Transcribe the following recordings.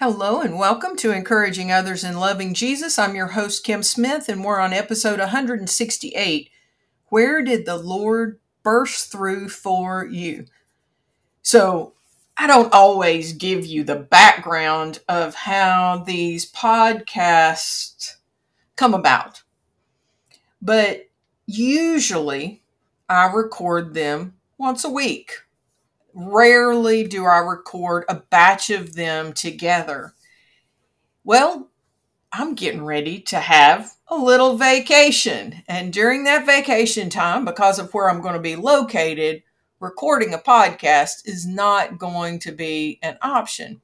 Hello and welcome to Encouraging Others in Loving Jesus. I'm your host, Kim Smith, and we're on episode 168 Where Did the Lord Burst Through for You? So, I don't always give you the background of how these podcasts come about, but usually I record them once a week Rarely do I record a batch of them together. Well, I'm getting ready to have a little vacation. And during that vacation time, because of where I'm going to be located, recording a podcast is not going to be an option.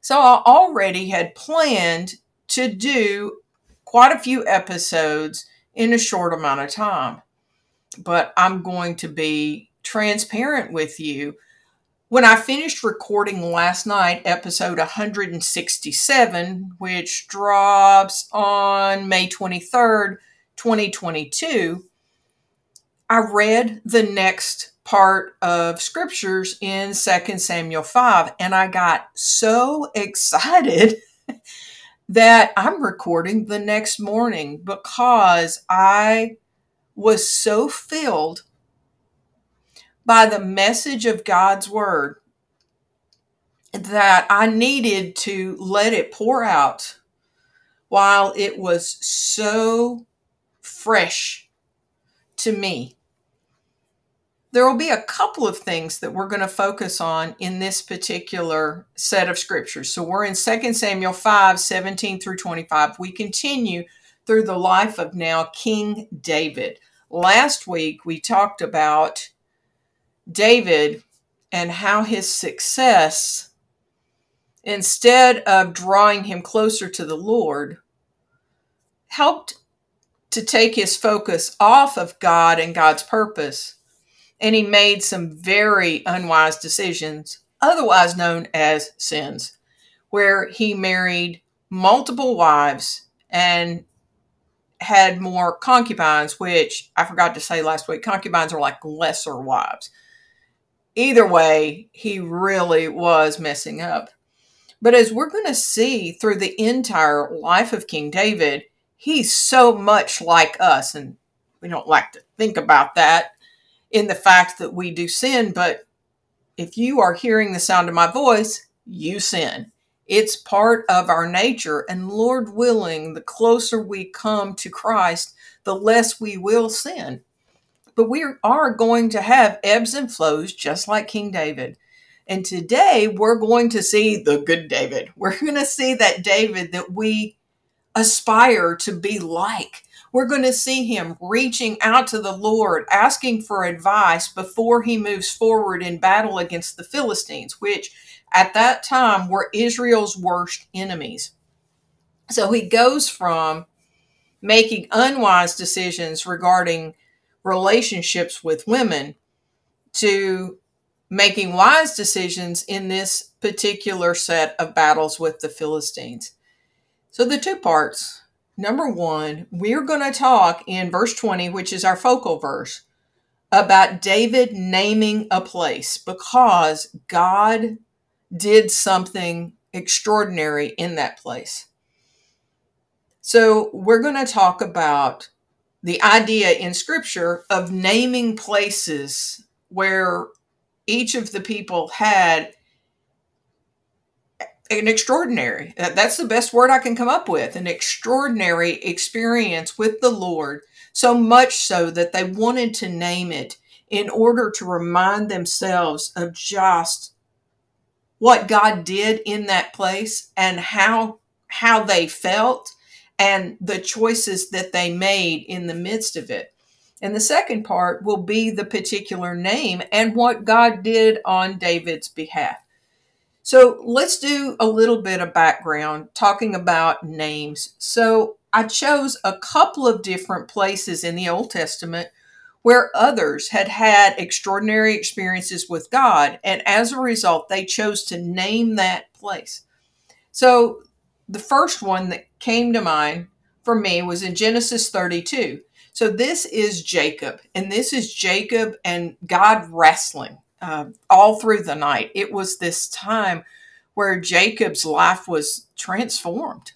So I already had planned to do quite a few episodes in a short amount of time. But I'm going to be transparent with you when I finished recording last night, episode 167, which drops on May 23rd, 2022, I read the next part of scriptures in 2 Samuel 5, and I got so excited that I'm recording the next morning because I was so filled by the message of God's word that I needed to let it pour out while it was so fresh to me. There will be a couple of things that we're going to focus on in this particular set of scriptures. So we're in 2 Samuel 5 17 through 25. We continue through the life of now King David. Last week we talked about David and how his success, instead of drawing him closer to the Lord, helped to take his focus off of God and God's purpose. And he made some very unwise decisions, otherwise known as sins, where he married multiple wives and had more concubines, which I forgot to say last week. Concubines are like lesser wives either way, he really was messing up. But as we're going to see through the entire life of King David, he's so much like us. And we don't like to think about that in the fact that we do sin. But if you are hearing the sound of my voice, you sin. It's part of our nature. And Lord willing, the closer we come to Christ, the less we will sin. But we are going to have ebbs and flows just like King David. And today we're going to see the good David. We're going to see that David that we aspire to be like. We're going to see him reaching out to the Lord, asking for advice before he moves forward in battle against the Philistines, which at that time were Israel's worst enemies. So he goes from making unwise decisions regarding relationships with women to making wise decisions in this particular set of battles with the Philistines. So, the two parts. Number one, we're going to talk in verse 20, which is our focal verse, about David naming a place because God did something extraordinary in that place. So, we're going to talk about the idea in scripture of naming places where each of the people had an extraordinary that's the best word i can come up with an extraordinary experience with the lord so much so that they wanted to name it in order to remind themselves of just what god did in that place and how how they felt and the choices that they made in the midst of it. And the second part will be the particular name and what God did on David's behalf. So let's do a little bit of background talking about names. So I chose a couple of different places in the Old Testament where others had had extraordinary experiences with God, and as a result, they chose to name that place. So the first one that came to mind for me was in Genesis 32. So this is Jacob, and this is Jacob and God wrestling uh, all through the night. It was this time where Jacob's life was transformed.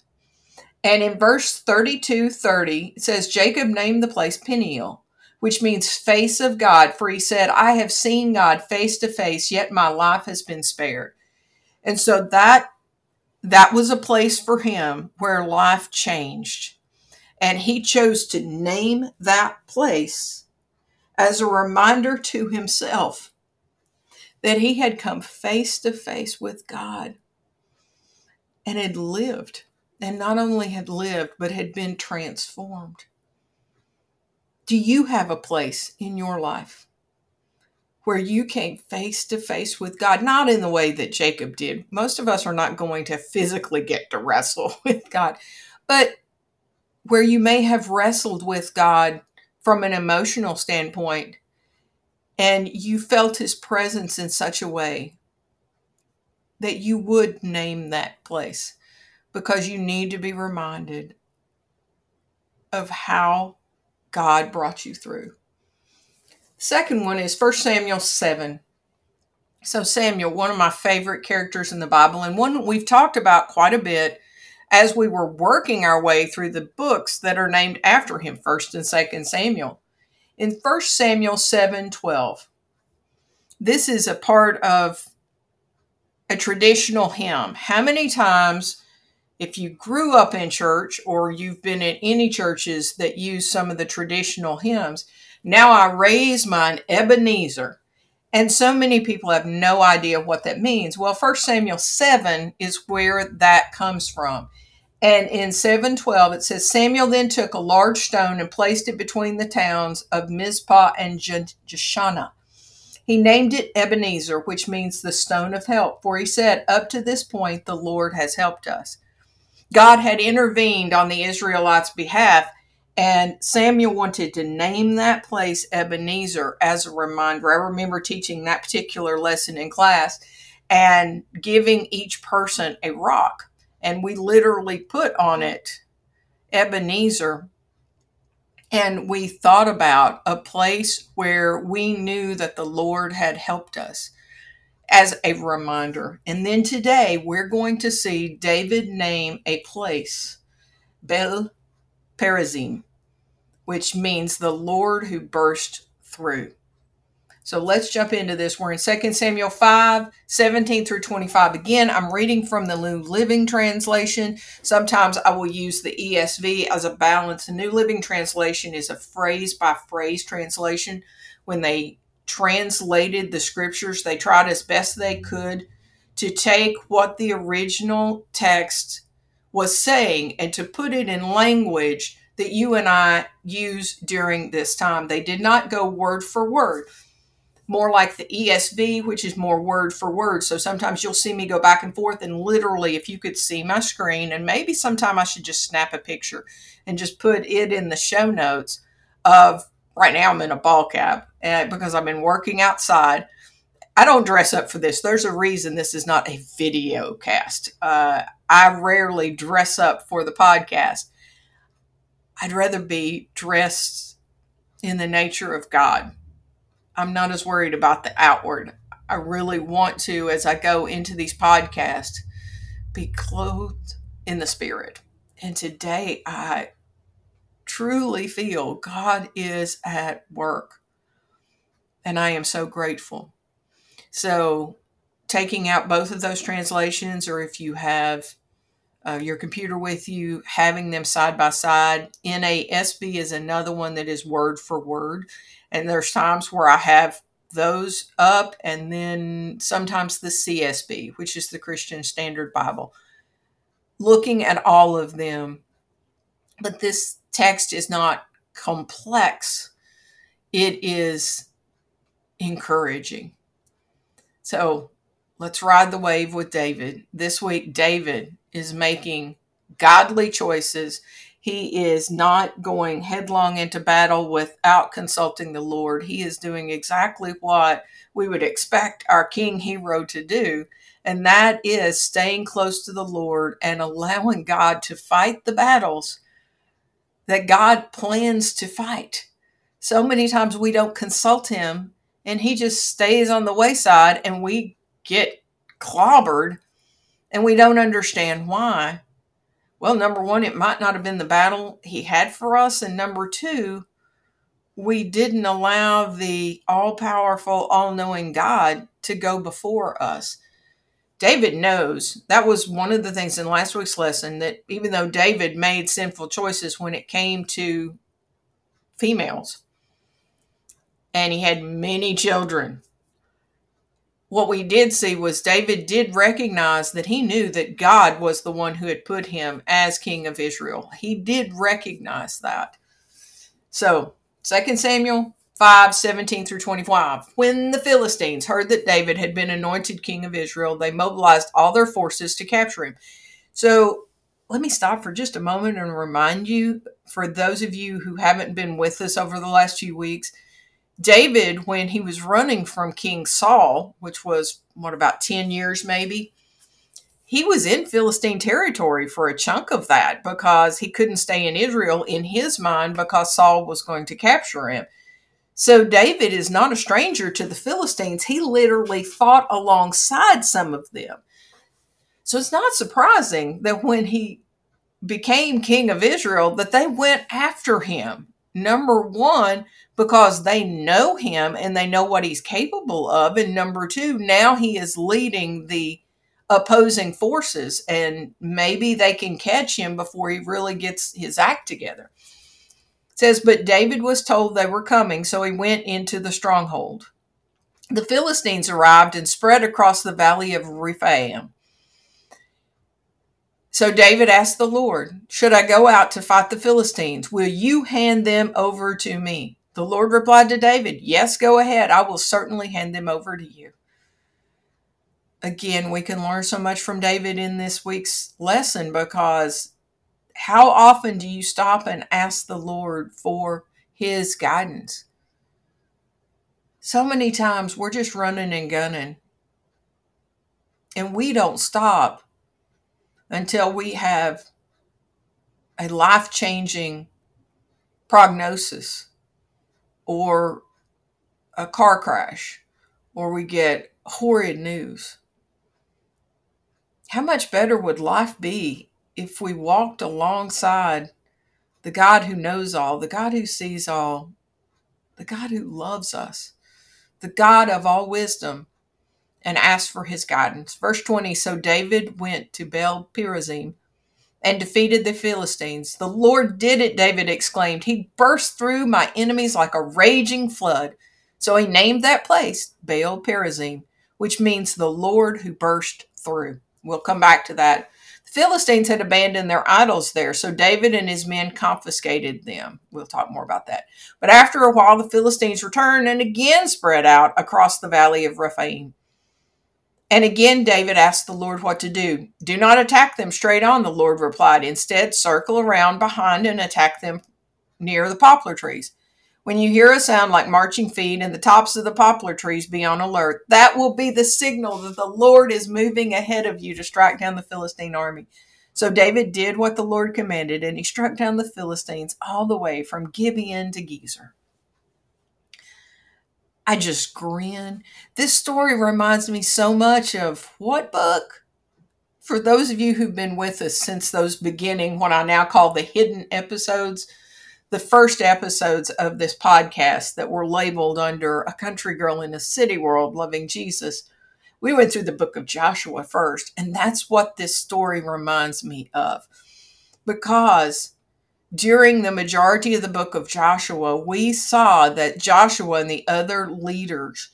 And in verse 32 30, it says, Jacob named the place Peniel, which means face of God, for he said, I have seen God face to face, yet my life has been spared. And so that that was a place for him where life changed. And he chose to name that place as a reminder to himself that he had come face to face with God and had lived. And not only had lived, but had been transformed. Do you have a place in your life where you came face to face with God? Not in the way that Jacob did. Most of us are not going to physically get to wrestle with God, but where you may have wrestled with God from an emotional standpoint and you felt his presence in such a way that you would name that place because you need to be reminded of how God brought you through. Second one is 1 Samuel 7. So, Samuel, one of my favorite characters in the Bible, and one we've talked about quite a bit as we were working our way through the books that are named after him, 1st and 2nd Samuel. In 1 Samuel 7 12, this is a part of a traditional hymn. How many times, if you grew up in church or you've been in any churches that use some of the traditional hymns, now I raise mine Ebenezer. And so many people have no idea what that means. Well, 1 Samuel 7 is where that comes from. And in 712, it says Samuel then took a large stone and placed it between the towns of Mizpah and Jeshanah he named it Ebenezer, which means the stone of help, for he said, Up to this point, the Lord has helped us. God had intervened on the Israelites' behalf, and Samuel wanted to name that place Ebenezer as a reminder. I remember teaching that particular lesson in class and giving each person a rock. And we literally put on it Ebenezer and we thought about a place where we knew that the Lord had helped us as a reminder. And then today we're going to see David name a place, Baal Perazim, which means the Lord who burst through. So let's jump into this. We're in 2 Samuel 5, 17 through 25. Again, I'm reading from the New Living Translation. Sometimes I will use the ESV as a balance. The New Living Translation is a phrase by phrase translation. When they translated the scriptures, they tried as best they could to take what the original text was saying and to put it in language that you and I use during this time. They did not go word for word more like the ESV, which is more word for word. So sometimes you'll see me go back and forth, and literally, if you could see my screen, and maybe sometime I should just snap a picture and just put it in the show notes of right now I'm in a ball cap uh, because I've been working outside. I don't dress up for this. There's a reason this is not a video cast. Uh, I rarely dress up for the podcast. I'd rather be dressed in the nature of God I'm not as worried about the outward. I really want to, as I go into these podcasts, be clothed in the Spirit. And today I truly feel God is at work. And I am so grateful. So, taking out both of those translations, or if you have uh, your computer with you, having them side by side. NASB is another one that is word for word. And there's times where I have those up, and then sometimes the CSB, which is the Christian Standard Bible. Looking at all of them, but this text is not complex, it is encouraging. So let's ride the wave with David. This week, David is making godly choices he is not going headlong into battle without consulting the Lord. He is doing exactly what we would expect our king hero to do, and that is staying close to the Lord and allowing God to fight the battles that God plans to fight. So many times we don't consult him and he just stays on the wayside and we get clobbered and we don't understand why. Well, number one, it might not have been the battle he had for us. And number two, we didn't allow the all powerful, all knowing God to go before us. David knows that was one of the things in last week's lesson that even though David made sinful choices when it came to females, and he had many children. What we did see was David did recognize that he knew that God was the one who had put him as king of Israel. He did recognize that. So, 2 Samuel 5 17 through 25. When the Philistines heard that David had been anointed king of Israel, they mobilized all their forces to capture him. So, let me stop for just a moment and remind you, for those of you who haven't been with us over the last few weeks, David, when he was running from King Saul, which was what about 10 years maybe, he was in Philistine territory for a chunk of that because he couldn't stay in Israel in his mind because Saul was going to capture him. So David is not a stranger to the Philistines. He literally fought alongside some of them. So it's not surprising that when he became king of Israel that they went after him. Number 1 because they know him and they know what he's capable of. And number two, now he is leading the opposing forces and maybe they can catch him before he really gets his act together. It says, But David was told they were coming, so he went into the stronghold. The Philistines arrived and spread across the valley of Rephaim. So David asked the Lord, Should I go out to fight the Philistines? Will you hand them over to me? The Lord replied to David, Yes, go ahead. I will certainly hand them over to you. Again, we can learn so much from David in this week's lesson because how often do you stop and ask the Lord for his guidance? So many times we're just running and gunning. And we don't stop until we have a life changing prognosis or a car crash or we get horrid news. How much better would life be if we walked alongside the God who knows all, the God who sees all, the God who loves us, the God of all wisdom, and asked for his guidance? Verse 20 So David went to Baal Perazim and defeated the Philistines. The Lord did it, David exclaimed. He burst through my enemies like a raging flood. So he named that place Baal Perazim, which means the Lord who burst through. We'll come back to that. The Philistines had abandoned their idols there, so David and his men confiscated them. We'll talk more about that. But after a while, the Philistines returned and again spread out across the valley of Rephaim. And again, David asked the Lord what to do. Do not attack them straight on, the Lord replied. Instead, circle around behind and attack them near the poplar trees. When you hear a sound like marching feet and the tops of the poplar trees, be on alert. That will be the signal that the Lord is moving ahead of you to strike down the Philistine army. So David did what the Lord commanded, and he struck down the Philistines all the way from Gibeon to Gezer. I just grin. This story reminds me so much of what book? For those of you who've been with us since those beginning, what I now call the hidden episodes, the first episodes of this podcast that were labeled under A Country Girl in a City World Loving Jesus, we went through the book of Joshua first. And that's what this story reminds me of. Because during the majority of the book of Joshua, we saw that Joshua and the other leaders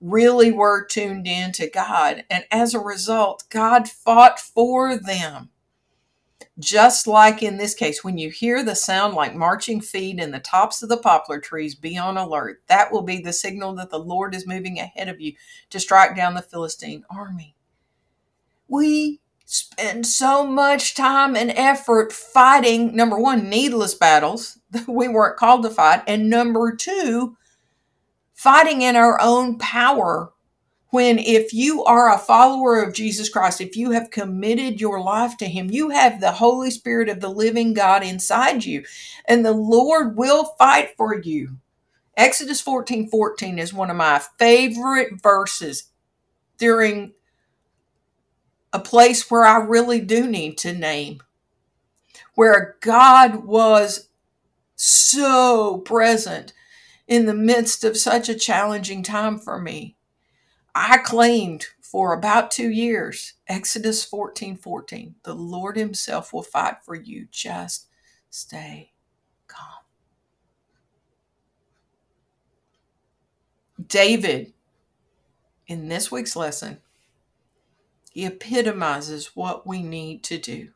really were tuned in to God. And as a result, God fought for them. Just like in this case, when you hear the sound like marching feet in the tops of the poplar trees, be on alert. That will be the signal that the Lord is moving ahead of you to strike down the Philistine army. We spend so much time and effort fighting number one needless battles that we weren't called to fight and number two fighting in our own power. When if you are a follower of Jesus Christ if you have committed your life to him you have the holy spirit of the living God inside you and the Lord will fight for you. Exodus 14 14 is one of my favorite verses during a place where I really do need to name, where God was so present in the midst of such a challenging time for me. I claimed for about two years, Exodus 14 14, the Lord Himself will fight for you. Just stay calm. David, in this week's lesson, epitomizes what we need to do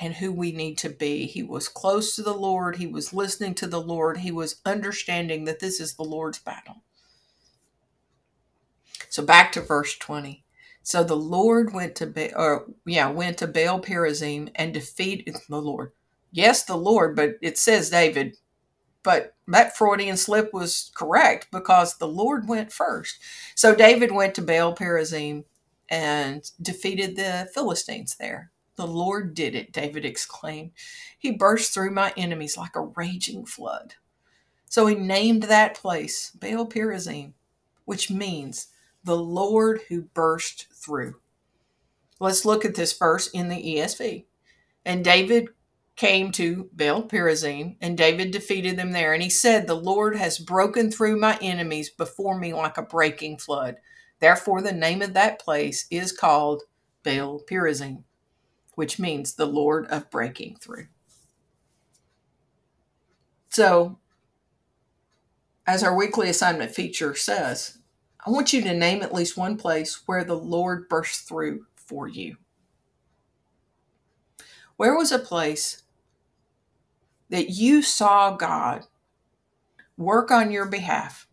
and who we need to be. He was close to the Lord. He was listening to the Lord. He was understanding that this is the Lord's battle. So back to verse 20. So the Lord went to ba- or yeah, went to Baal Perazim and defeated the Lord. Yes, the Lord, but it says David. But that Freudian slip was correct because the Lord went first. So David went to Baal Perazim and defeated the Philistines there. The Lord did it, David exclaimed. He burst through my enemies like a raging flood. So he named that place Baal Perazim, which means the Lord who burst through. Let's look at this verse in the ESV. And David came to Baal Perazim, and David defeated them there. And he said, The Lord has broken through my enemies before me like a breaking flood. Therefore, the name of that place is called Baal Perazim, which means the Lord of breaking through. So, as our weekly assignment feature says, I want you to name at least one place where the Lord burst through for you. Where was a place that you saw God work on your behalf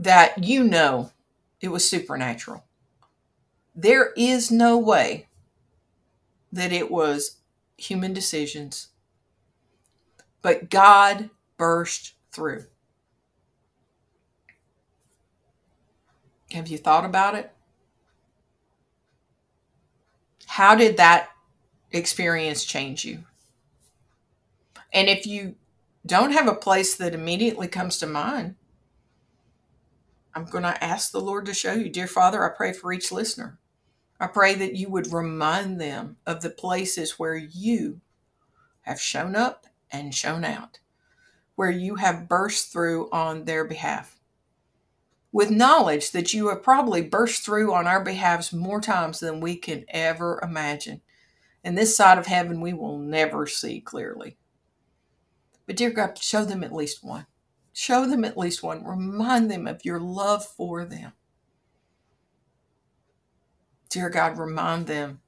that you know it was supernatural? There is no way that it was human decisions, but God burst through. Have you thought about it? How did that experience change you? And if you don't have a place that immediately comes to mind, I'm going to ask the Lord to show you. Dear Father, I pray for each listener. I pray that you would remind them of the places where you have shown up and shown out, where you have burst through on their behalf with knowledge that you have probably burst through on our behalves more times than we can ever imagine. And this side of heaven we will never see clearly. But dear God, show them at least one. Show them at least one. Remind them of your love for them. Dear God, remind them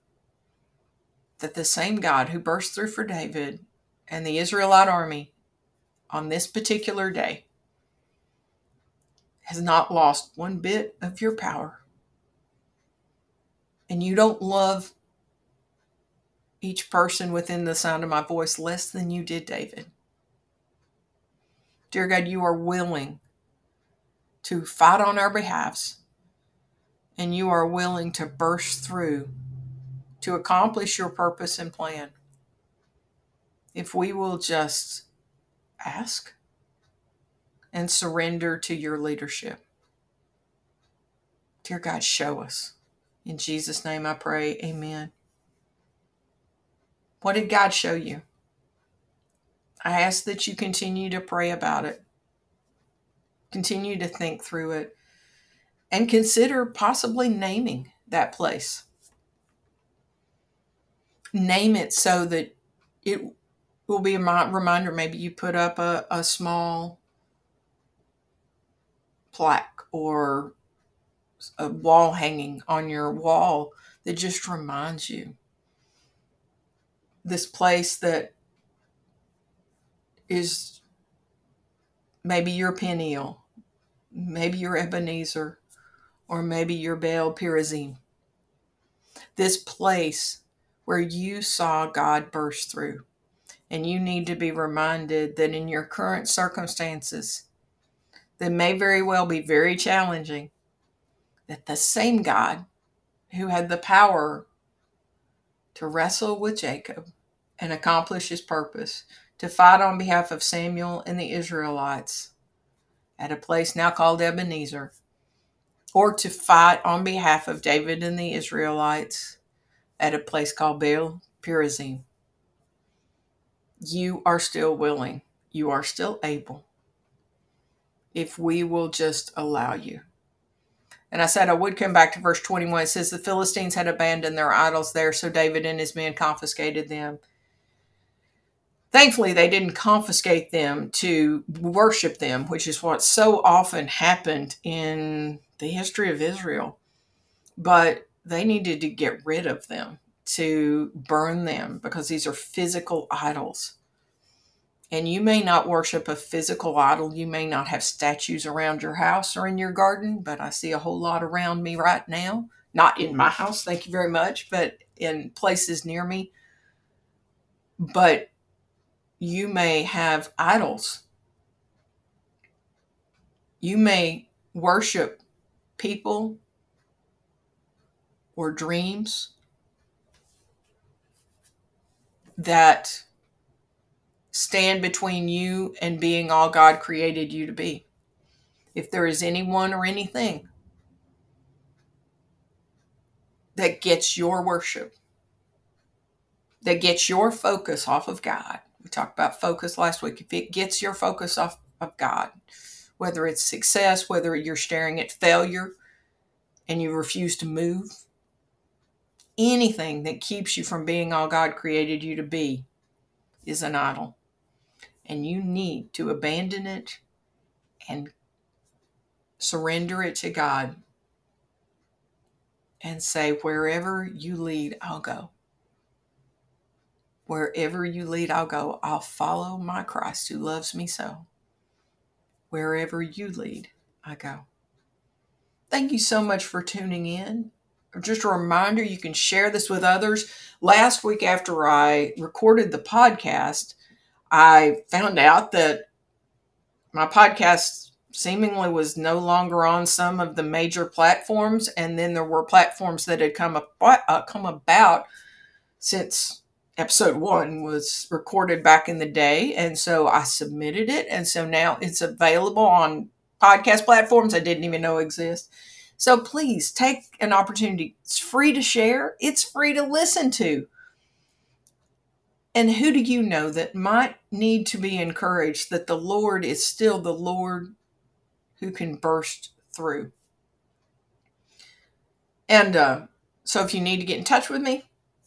that the same God who burst through for David and the Israelite army on this particular day has not lost one bit of your power. And you don't love each person within the sound of my voice less than you did David. Dear God, you are willing to fight on our behalfs, and you are willing to burst through to accomplish your purpose and plan. If we will just ask and surrender to your leadership. Dear God, show us. In Jesus' name I pray, amen. What did God show you? I ask that you continue to pray about it, continue to think through it, and consider possibly naming that place. Name it so that it will be a reminder. Maybe you put up a, a small plaque or a wall hanging on your wall that just reminds you this place that is maybe your Peniel, maybe your Ebenezer, or maybe your Baal Perazim. This place where you saw God burst through. And you need to be reminded that in your current circumstances, that may very well be very challenging, that the same God who had the power to wrestle with Jacob and accomplish his purpose, to fight on behalf of Samuel and the Israelites at a place now called Ebenezer, or to fight on behalf of David and the Israelites at a place called Baal Perazim. You are still willing. You are still able. If we will just allow you. And I said I would come back to verse 21. It says, The Philistines had abandoned their idols there, so David and his men confiscated them. Thankfully, they didn't confiscate them to worship them, which is what so often happened in the history of Israel. But they needed to get rid of them, to burn them, because these are physical idols. And you may not worship a physical idol. You may not have statues around your house or in your garden, but I see a whole lot around me right now. Not in my house, thank you very much, but in places near me. But you may have idols. You may worship people or dreams that stand between you and being all God created you to be. If there is anyone or anything that gets your worship, that gets your focus off of God, we talked about focus last week. If it gets your focus off of God, whether it's success, whether you're staring at failure and you refuse to move, anything that keeps you from being all God created you to be is an idol. And you need to abandon it and surrender it to God and say, Wherever you lead, I'll go. Wherever you lead, I'll go. I'll follow my Christ who loves me so. Wherever you lead, I go. Thank you so much for tuning in. Just a reminder you can share this with others. Last week, after I recorded the podcast, I found out that my podcast seemingly was no longer on some of the major platforms, and then there were platforms that had come, about, uh, come about since episode one was recorded back in the day. And so I submitted it. And so now it's available on podcast platforms I didn't even know exist. So please take an opportunity. It's free to share, it's free to listen to. And who do you know that might need to be encouraged that the Lord is still the Lord who can burst through? And uh, so if you need to get in touch with me,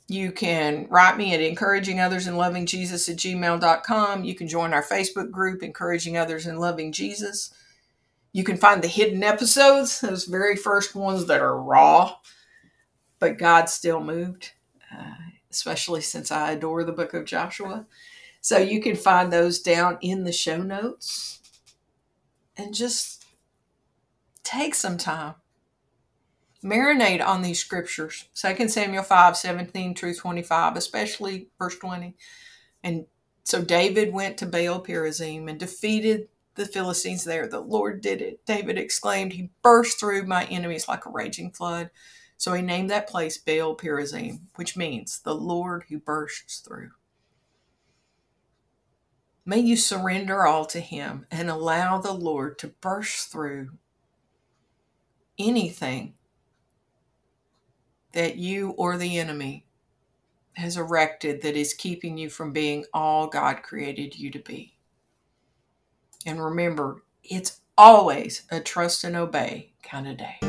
you can write me at encouraging others and loving Jesus at gmail.com. You can join our Facebook group, Encouraging Others and Loving Jesus. You can find the hidden episodes, those very first ones that are raw, but God still moved, uh, especially since I adore the book of Joshua. So you can find those down in the show notes and just take some time marinate on these scriptures. 2 samuel 5 17 through 25 especially verse 20 and so david went to baal perazim and defeated the philistines there. The lord did it. David exclaimed he burst through my enemies like a raging flood. So he named that place baal perazim which means the lord who bursts through. May you surrender all to him and allow the lord to burst through anything that you or the enemy has erected that is keeping you from being all God created you to be. And remember, it's always a trust and obey kind of day.